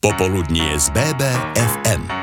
Popoludnie z BBFM.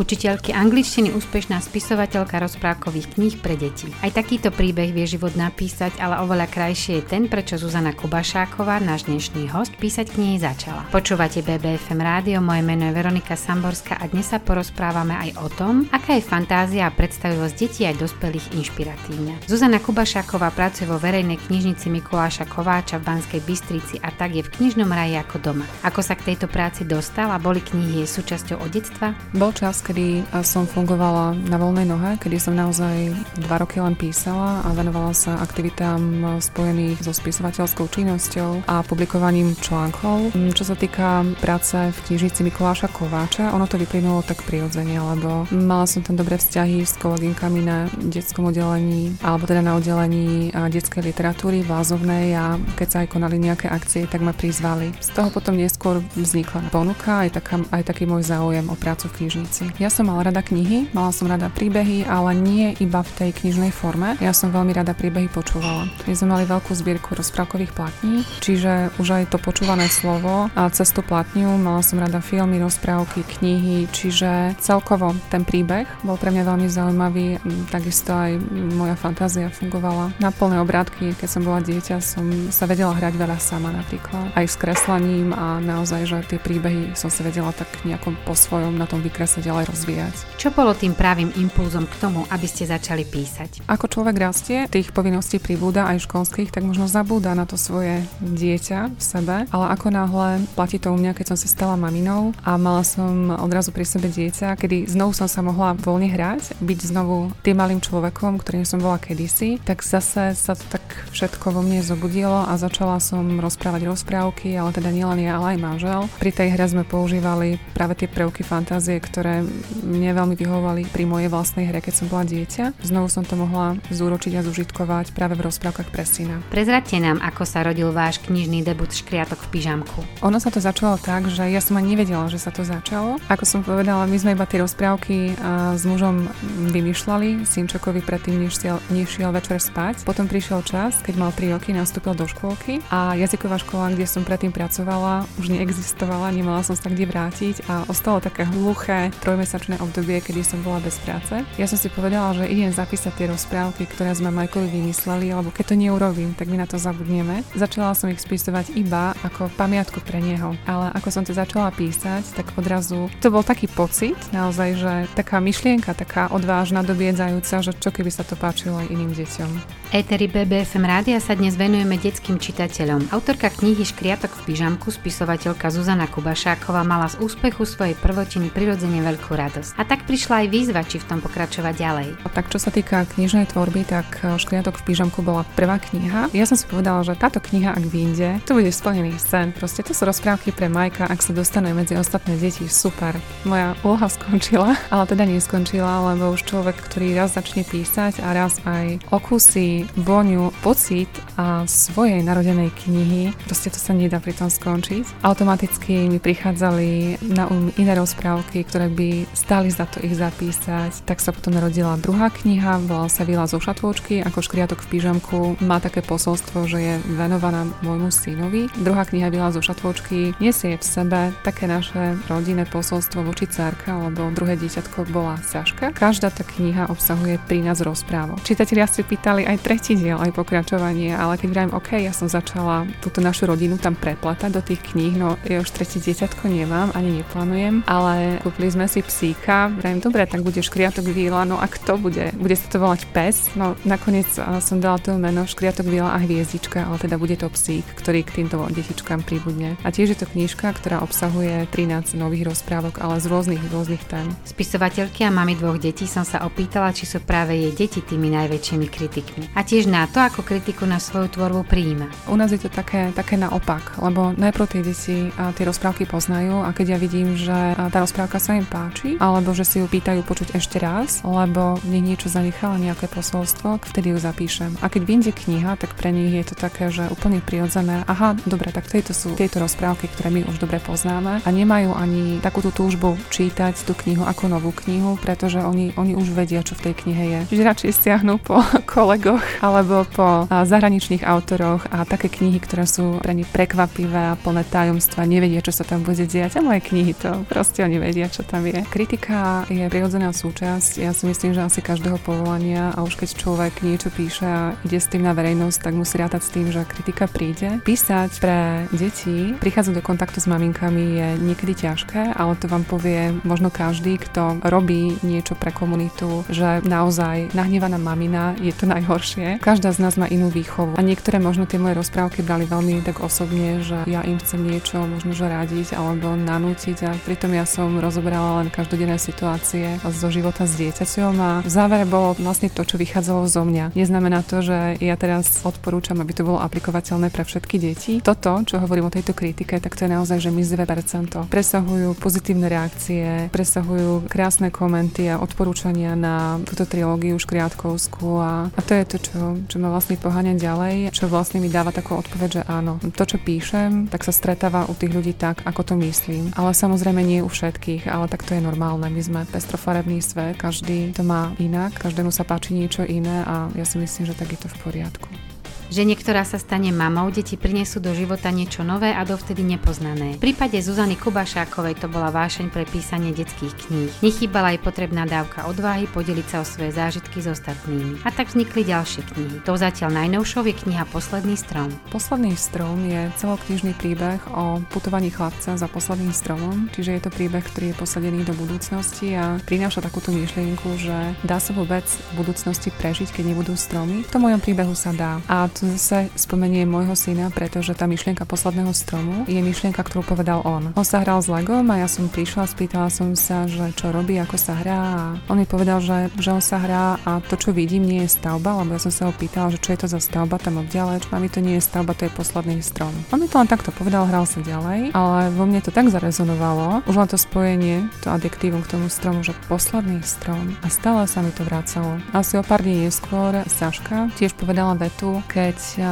Učiteľky angličtiny úspešná spisovateľka rozprávkových kníh pre deti. Aj takýto príbeh vie život napísať, ale oveľa krajšie je ten, prečo Zuzana Kubašáková, náš dnešný host, písať knihy začala. Počúvate BBFM rádio, moje meno je Veronika Samborská a dnes sa porozprávame aj o tom, aká je fantázia a predstavivosť detí aj dospelých inšpiratívna. Zuzana Kubašáková pracuje vo verejnej knižnici Mikuláša Kováča v Banskej Bystrici a tak je v knižnom raji ako doma. Ako sa k tejto práci dostala, boli knihy jej súčasťou od detstva? Bol čas, kedy som fungovala na voľnej nohe, kedy som naozaj dva roky len písala a venovala sa aktivitám spojených so spisovateľskou činnosťou a publikovaním článkov. Mm, čo sa týka práce v knižnici Mikuláša Kováča, ono to vyplynulo tak prirodzene, lebo mala som tam dobré vzťahy s kolegynkami na detskom oddelení, alebo teda na oddelení detskej literatúry v Lázovnej a keď sa aj konali nejaké akcie, tak ma prizvali. Z toho potom neskôr vznikla ponuka aj, taká, aj taký môj záujem o prácu v knižnici. Ja som mala rada knihy, mala som rada príbehy, ale nie iba v tej knižnej forme. Ja som veľmi rada príbehy počúvala. My sme mali veľkú zbierku rozprávkových platní, čiže už aj to počúvané slovo a cez platňu mala som rada filmy, rozprávky, knihy, čiže celkovo ten príbeh bol pre mňa veľmi zaujímavý. Takisto aj moja fantázia fungovala na plné obrátky. Keď som bola dieťa, som sa vedela hrať veľa sama napríklad. Aj s kreslením a naozaj, že tie príbehy som sa vedela tak nejako po svojom na tom vykresať ďalej rozvíjať. Čo bolo tým pravým impulzom k tomu, aby ste začali písať? Ako človek rastie, tých povinností pribúda aj školských, tak možno zabúda na to svoje dieťa v sebe, ale ako náhle platí to u mňa, keď som sa stala maminou a mala som odrazu pri sebe dieťa, kedy znovu som sa mohla voľne hrať, byť znovu tým malým človekom, ktorým som bola kedysi, tak zase sa to tak všetko vo mne zobudilo a začala som rozprávať rozprávky, ale teda nielen ja, ale aj manžel. Pri tej hre sme používali práve tie prvky fantázie, ktoré mne veľmi vyhovovali pri mojej vlastnej hre, keď som bola dieťa. Znovu som to mohla zúročiť a zužitkovať práve v rozprávkach pre syna. Prezradte nám, ako sa rodil váš knižný debut Škriatok v pyžamku. Ono sa to začalo tak, že ja som ani nevedela, že sa to začalo. Ako som povedala, my sme iba tie rozprávky s mužom vymýšľali. Simčokovi predtým, než šiel, než šiel večer spať. Potom prišiel čas, keď mal 3 roky, nastúpil do škôlky a jazyková škola, kde som predtým pracovala, už neexistovala, nemala som sa kde vrátiť a ostalo také hluché trojmesačné obdobie, kedy som bola bez práce. Ja som si povedala, že idem zapísať tie rozprávky, ktoré sme Majkovi vymysleli, lebo keď to neurobím, tak my na to zabudneme. Začala som ich spisovať iba ako pamiatku pre neho, ale ako som to začala písať, tak odrazu to bol taký pocit, naozaj, že taká myšlienka, taká odvážna, dobiedzajúca, že čo keby sa to páčilo aj iným deťom. Eteri BBFM rádia sa dnes venujeme detským čitateľom. Autorka knihy Škriatok v pyžamku, spisovateľka Zuzana Kubašáková mala z úspechu svojej prvotiny prirodzene veľkú radosť. A tak prišla aj výzva, či v tom pokračovať ďalej. Tak čo sa týka knižnej tvorby, tak e, Škriatok v pížamku bola prvá kniha. Ja som si povedala, že táto kniha, ak vyjde, to bude splnený sen. Proste to sú rozprávky pre Majka, ak sa dostane medzi ostatné deti, super. Moja úloha skončila, ale teda neskončila, lebo už človek, ktorý raz začne písať a raz aj okusí vôňu, pocit a svojej narodenej knihy, proste to sa nedá pri tom skončiť. Automaticky mi prichádzali na um iné rozprávky, ktoré by stáli za to ich zapísať. Tak sa potom narodila druhá kniha, volala sa Vila zo šatôčky, ako škriatok v pyžamku. Má také posolstvo, že je venovaná môjmu synovi. Druhá kniha Vila zo šatôčky nesie v sebe také naše rodinné posolstvo voči cárka, lebo druhé dieťatko bola Saška. Každá tá kniha obsahuje 13 rozprávok. Čitatelia si pýtali aj tretí diel, aj pokračovanie, ale keď vrajím, OK, ja som začala túto našu rodinu tam preplatať do tých kníh, no ja už tretí dieťatko nemám, ani neplánujem, ale kúpili sme si psíka. Vrajím, dobre, tak bude Škriatok Víla, no a kto bude? Bude sa to volať pes? No nakoniec som dala to meno Škriatok Víla a Hviezdička, ale teda bude to psík, ktorý k týmto detičkám pribudne. A tiež je to knižka, ktorá obsahuje 13 nových rozprávok, ale z rôznych, rôznych tém. Spisovateľky a mami dvoch detí som sa opýtala, či sú práve jej deti tými najväčšími kritikmi. A tiež na to, ako kritiku na svoju tvorbu prijíma. U nás je to také, také naopak, lebo najprv tie deti tie rozprávky poznajú a keď ja vidím, že tá rozprávka sa im páči, ale alebo že si ju pýtajú počuť ešte raz, lebo mne niečo zanechala, nejaké posolstvo, vtedy ju zapíšem. A keď vyjde kniha, tak pre nich je to také, že úplne prirodzené. Aha, dobre, tak tieto sú tieto rozprávky, ktoré my už dobre poznáme a nemajú ani takúto túžbu čítať tú knihu ako novú knihu, pretože oni, oni už vedia, čo v tej knihe je. Čiže radšej stiahnu po kolegoch alebo po o zahraničných autoroch a také knihy, ktoré sú pre ne prekvapivé a plné tajomstva, nevedia, čo sa tam bude diať. A moje knihy to proste oni vedia, čo tam je. Kritika je prirodzená súčasť. Ja si myslím, že asi každého povolania a už keď človek niečo píše a ide s tým na verejnosť, tak musí rátať s tým, že kritika príde. Písať pre deti, prichádzať do kontaktu s maminkami je niekedy ťažké, ale to vám povie možno každý, kto robí niečo pre komunitu, že naozaj nahnevaná mamina je to najhoršie. Každá z nás má inú výchovu a niektoré možno tie moje rozprávky brali veľmi tak osobne, že ja im chcem niečo možno že radiť alebo nanútiť a pritom ja som rozoberala len každodenné situácie zo života s dieťaťom a v závere bolo vlastne to, čo vychádzalo zo mňa. Neznamená to, že ja teraz odporúčam, aby to bolo aplikovateľné pre všetky deti. Toto, čo hovorím o tejto kritike, tak to je naozaj, že mizvé percento. Presahujú pozitívne reakcie, presahujú krásne komenty a odporúčania na túto trilógiu Škriatkovskú a, a to je to, čo, čo ma vlastne poháňa ďalej, čo vlastne mi dáva takú odpoveď, že áno, to, čo píšem, tak sa stretáva u tých ľudí tak, ako to myslím. Ale samozrejme nie u všetkých, ale tak to je normálne. My sme pestrofarebný svet, každý to má inak, každému sa páči niečo iné a ja si myslím, že tak je to v poriadku. Žene, ktorá sa stane mamou, deti prinesú do života niečo nové a dovtedy nepoznané. V prípade Zuzany Kubašákovej to bola vášeň pre písanie detských kníh. Nechýbala aj potrebná dávka odvahy podeliť sa o svoje zážitky s ostatnými. A tak vznikli ďalšie knihy. To zatiaľ najnovšou je kniha Posledný strom. Posledný strom je celoknižný príbeh o putovaní chlapca za posledným stromom, čiže je to príbeh, ktorý je posadený do budúcnosti a prináša takúto myšlienku, že dá sa vôbec v budúcnosti prežiť, keď nebudú stromy. V tom mojom príbehu sa dá. A tu zase spomeniem môjho syna, pretože tá myšlienka posledného stromu je myšlienka, ktorú povedal on. On sa hral s Legom a ja som prišla, spýtala som sa, že čo robí, ako sa hrá a on mi povedal, že, že on sa hrá a to, čo vidím, nie je stavba, lebo ja som sa ho pýtala, že čo je to za stavba tam obďaleč, mami to nie je stavba, to je posledný strom. On mi to len takto povedal, hral sa ďalej, ale vo mne to tak zarezonovalo, už len to spojenie, to adjektívum k tomu stromu, že posledný strom a stále sa mi to vracalo. Asi o pár dní neskôr Saška tiež povedala vetu, keď keď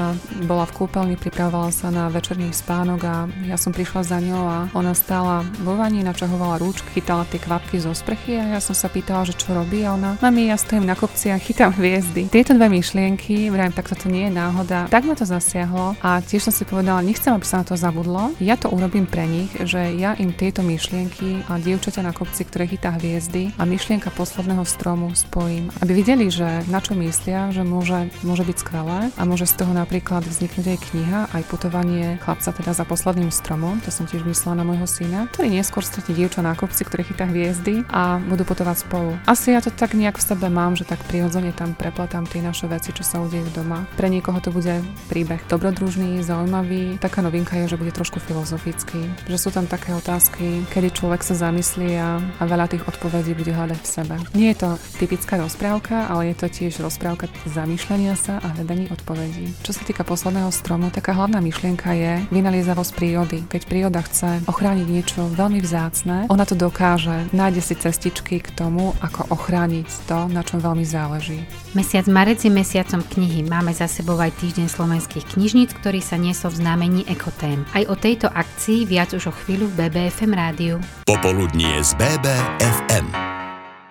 bola v kúpeľni, pripravovala sa na večerný spánok a ja som prišla za ňou a ona stála vo vani, načahovala rúčky, chytala tie kvapky zo sprchy a ja som sa pýtala, že čo robí a ona, mami, ja stojím na kopci a chytám hviezdy. Tieto dve myšlienky, vrajím, tak toto nie je náhoda, tak ma to zasiahlo a tiež som si povedala, nechcem, aby sa na to zabudlo. Ja to urobím pre nich, že ja im tieto myšlienky a dievčaťa na kopci, ktoré chytá hviezdy a myšlienka posledného stromu spojím, aby videli, že na čo myslia, že môže, môže byť skvelé a môže z toho napríklad vzniknúť aj kniha, aj putovanie chlapca teda za posledným stromom, to som tiež myslela na môjho syna, ktorý neskôr stretne dievča na kopci, ktoré chytá hviezdy a budú putovať spolu. Asi ja to tak nejak v sebe mám, že tak prirodzene tam prepletám tie naše veci, čo sa udejú doma. Pre niekoho to bude príbeh dobrodružný, zaujímavý. Taká novinka je, že bude trošku filozofický, že sú tam také otázky, kedy človek sa zamyslí a, a veľa tých odpovedí bude hľadať v sebe. Nie je to typická rozprávka, ale je to tiež rozprávka zamýšľania sa a hľadanie odpovedí ľudí. Čo sa týka posledného stromu, taká hlavná myšlienka je vynaliezavosť prírody. Keď príroda chce ochrániť niečo veľmi vzácne, ona to dokáže. Nájde si cestičky k tomu, ako ochrániť to, na čom veľmi záleží. Mesiac marec je mesiacom knihy. Máme za sebou aj týždeň slovenských knižníc, ktorý sa niesol v znamení Ekotém. Aj o tejto akcii viac už o chvíľu v BBFM rádiu. Popoludnie z BBFM.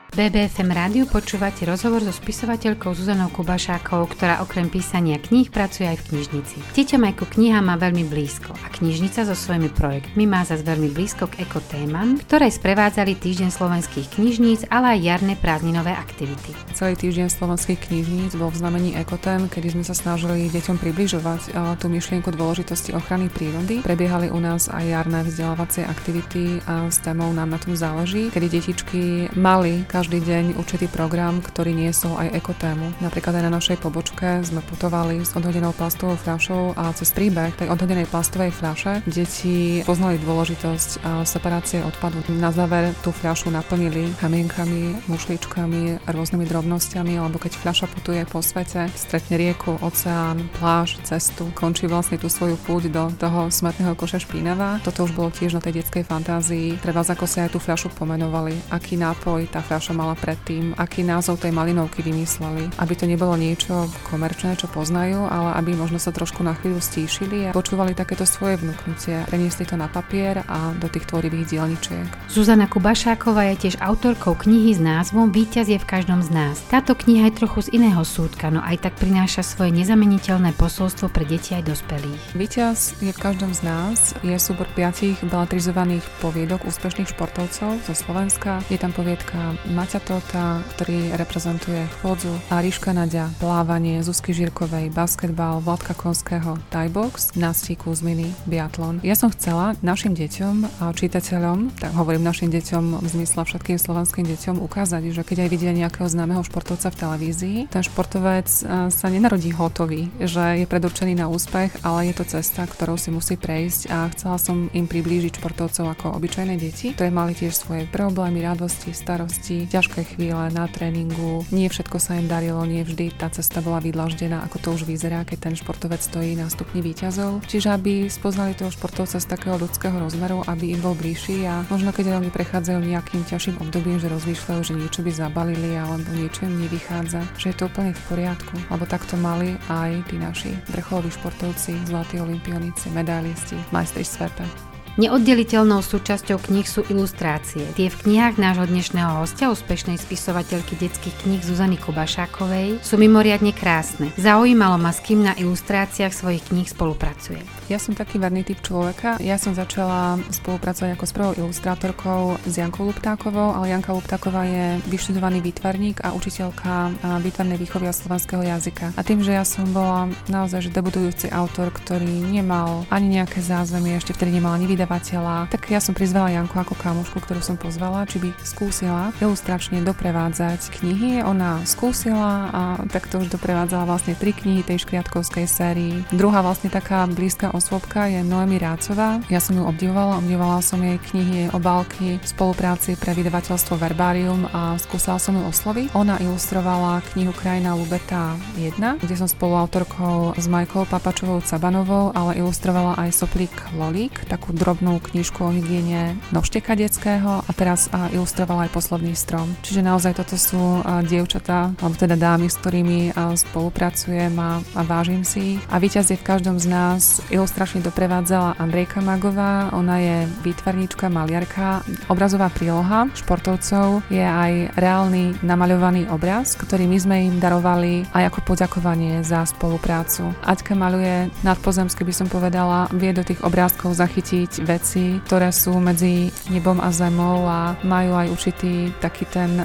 BBFM rádiu počúvate rozhovor so spisovateľkou Zuzanou Kubašákovou, ktorá okrem písania kníh pracuje aj v knižnici. Deťom aj ku kniha má veľmi blízko a knižnica so svojimi projektmi má zase veľmi blízko k ekotémam, ktoré sprevádzali týždeň slovenských knižníc, ale aj jarné prázdninové aktivity. Celý týždeň slovenských knižníc bol v znamení ekotém, kedy sme sa snažili deťom približovať tú myšlienku dôležitosti ochrany prírody. Prebiehali u nás aj jarné vzdelávacie aktivity a s témou nám na tom záleží, kedy detičky mali každý deň určitý program, ktorý niesol aj ekotému. Napríklad aj na našej pobočke sme putovali s odhodenou plastovou fľašou a cez príbeh tej odhodenej plastovej fľaše deti poznali dôležitosť separácie odpadu. Na záver tú fľašu naplnili kamienkami, mušličkami, rôznymi drobnosťami, alebo keď fľaša putuje po svete, stretne rieku, oceán, pláž, cestu, končí vlastne tú svoju púť do toho smetného koša špinavá. Toto už bolo tiež na tej detskej fantázii. Treba ako si aj tú fľašu pomenovali, aký nápoj tá fľaša čo mala predtým, aký názov tej malinovky vymysleli, aby to nebolo niečo komerčné, čo poznajú, ale aby možno sa trošku na chvíľu stíšili a počúvali takéto svoje vnúknutie, preniesli to na papier a do tých tvorivých dielničiek. Zuzana Kubašáková je tiež autorkou knihy s názvom Výťaz je v každom z nás. Táto kniha je trochu z iného súdka, no aj tak prináša svoje nezameniteľné posolstvo pre deti aj dospelých. Výťaz je v každom z nás je súbor piatich beletrizovaných poviedok úspešných športovcov zo Slovenska. Je tam poviedka Maťa Tota, ktorý reprezentuje chôdzu, a Ríška Nadia, plávanie, Zuzky Žirkovej, basketbal, Vladka Konského, Thai box, Nastí Kuzminy, biatlon. Ja som chcela našim deťom a čitateľom, tak hovorím našim deťom v zmysle všetkým slovenským deťom, ukázať, že keď aj vidia nejakého známeho športovca v televízii, ten športovec sa nenarodí hotový, že je predurčený na úspech, ale je to cesta, ktorou si musí prejsť a chcela som im priblížiť športovcov ako obyčajné deti, ktoré mali tiež svoje problémy, radosti, starosti, ťažké chvíle na tréningu. Nie všetko sa im darilo, nie vždy tá cesta bola vydlaždená, ako to už vyzerá, keď ten športovec stojí na stupni výťazov. Čiže aby spoznali toho športovca z takého ľudského rozmeru, aby im bol bližší a možno keď oni prechádzajú nejakým ťažším obdobím, že rozmýšľajú, že niečo by zabalili alebo niečo im nevychádza, že je to úplne v poriadku. Lebo takto mali aj tí naši vrcholoví športovci, zlatí olimpionici, medailisti, majstri sveta. Neoddeliteľnou súčasťou kníh sú ilustrácie. Tie v knihách nášho dnešného hostia, úspešnej spisovateľky detských kníh Zuzany Kubašákovej, sú mimoriadne krásne. Zaujímalo ma, s kým na ilustráciách svojich kníh spolupracuje. Ja som taký verný typ človeka. Ja som začala spolupracovať ako s prvou ilustrátorkou s Jankou Luptákovou, ale Janka Luptáková je vyštudovaný výtvarník a učiteľka výtvarnej výchovy a slovenského jazyka. A tým, že ja som bola naozaj debutujúci autor, ktorý nemal ani nejaké zázemie, ešte vtedy nemal ani vydávať vydavateľa, tak ja som prizvala Janku ako kamošku, ktorú som pozvala, či by skúsila ilustračne doprevádzať knihy. Ona skúsila a takto už doprevádzala vlastne tri knihy tej škriatkovskej sérii. Druhá vlastne taká blízka osôbka je Noemi Rácová. Ja som ju obdivovala, obdivovala som jej knihy, jej obálky spolupráci pre vydavateľstvo Verbarium a skúsala som ju osloviť. Ona ilustrovala knihu Krajina Lubeta 1, kde som spoluautorkou s Majkou Papačovou Cabanovou, ale ilustrovala aj Soplík Lolík, takú drobnú drobnú knižku o hygiene novšteka detského a teraz ilustrovala aj posledný strom. Čiže naozaj toto sú dievčatá, alebo teda dámy, s ktorými spolupracujem a, a vážim si ich. A víťaz je v každom z nás. Ilustračne doprevádzala Andrejka Magová, ona je výtvarníčka, maliarka. Obrazová príloha športovcov je aj reálny namaľovaný obraz, ktorý my sme im darovali aj ako poďakovanie za spoluprácu. Aťka maluje nadpozemsky, by som povedala, vie do tých obrázkov zachytiť veci, ktoré sú medzi nebom a zemou a majú aj určitý taký ten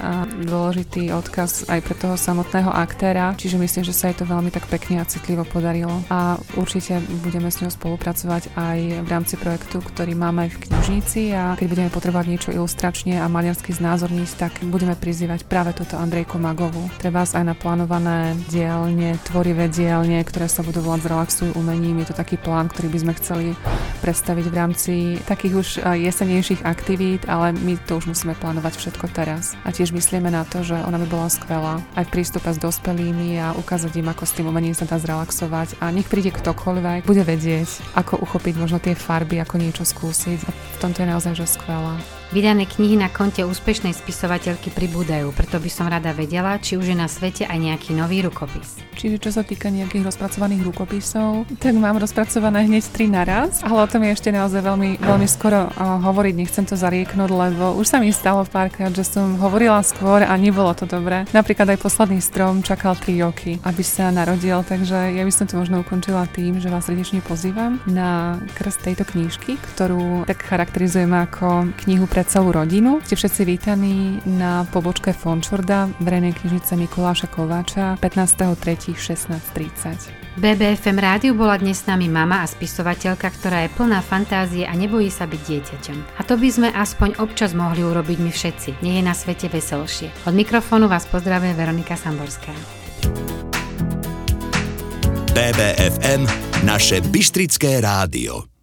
dôležitý odkaz aj pre toho samotného aktéra, čiže myslím, že sa jej to veľmi tak pekne a citlivo podarilo a určite budeme s ňou spolupracovať aj v rámci projektu, ktorý máme v knižnici a keď budeme potrebovať niečo ilustračne a maďarsky znázorniť, tak budeme prizývať práve toto Andrejku Magovu. Treba aj na plánované dielne, tvorivé dielne, ktoré sa budú volať Relaxuj umením. Je to taký plán, ktorý by sme chceli predstaviť v rámci rámci takých už jesenejších aktivít, ale my to už musíme plánovať všetko teraz. A tiež myslíme na to, že ona by bola skvelá aj v prístupe s dospelými a ukázať im, ako s tým umením sa dá zrelaxovať. A nech príde ktokoľvek, bude vedieť, ako uchopiť možno tie farby, ako niečo skúsiť. A v tomto je naozaj že skvelá. Vydané knihy na konte úspešnej spisovateľky pribúdajú, preto by som rada vedela, či už je na svete aj nejaký nový rukopis. Čiže čo sa týka nejakých rozpracovaných rukopisov, tak mám rozpracované hneď tri naraz, ale o tom je ešte naozaj veľmi, veľmi skoro uh, hovoriť, nechcem to zarieknúť, lebo už sa mi stalo párkrát, že som hovorila skôr a nebolo to dobré. Napríklad aj posledný strom čakal 3 roky, aby sa narodil, takže ja by som to možno ukončila tým, že vás srdečne pozývam na krst tejto knižky, ktorú tak charakterizujeme ako knihu pre celú rodinu. Ste všetci vítaní na pobočke Fončorda, verejnej knižnice Mikuláša Kováča 15.3.16.30. BBFM rádiu bola dnes s nami mama a spisovateľka, ktorá je plná fantázie a nebojí sa byť dieťaťom. A to by sme aspoň občas mohli urobiť my všetci. Nie je na svete veselšie. Od mikrofónu vás pozdravuje Veronika Samborská. BBFM, naše Bystrické rádio.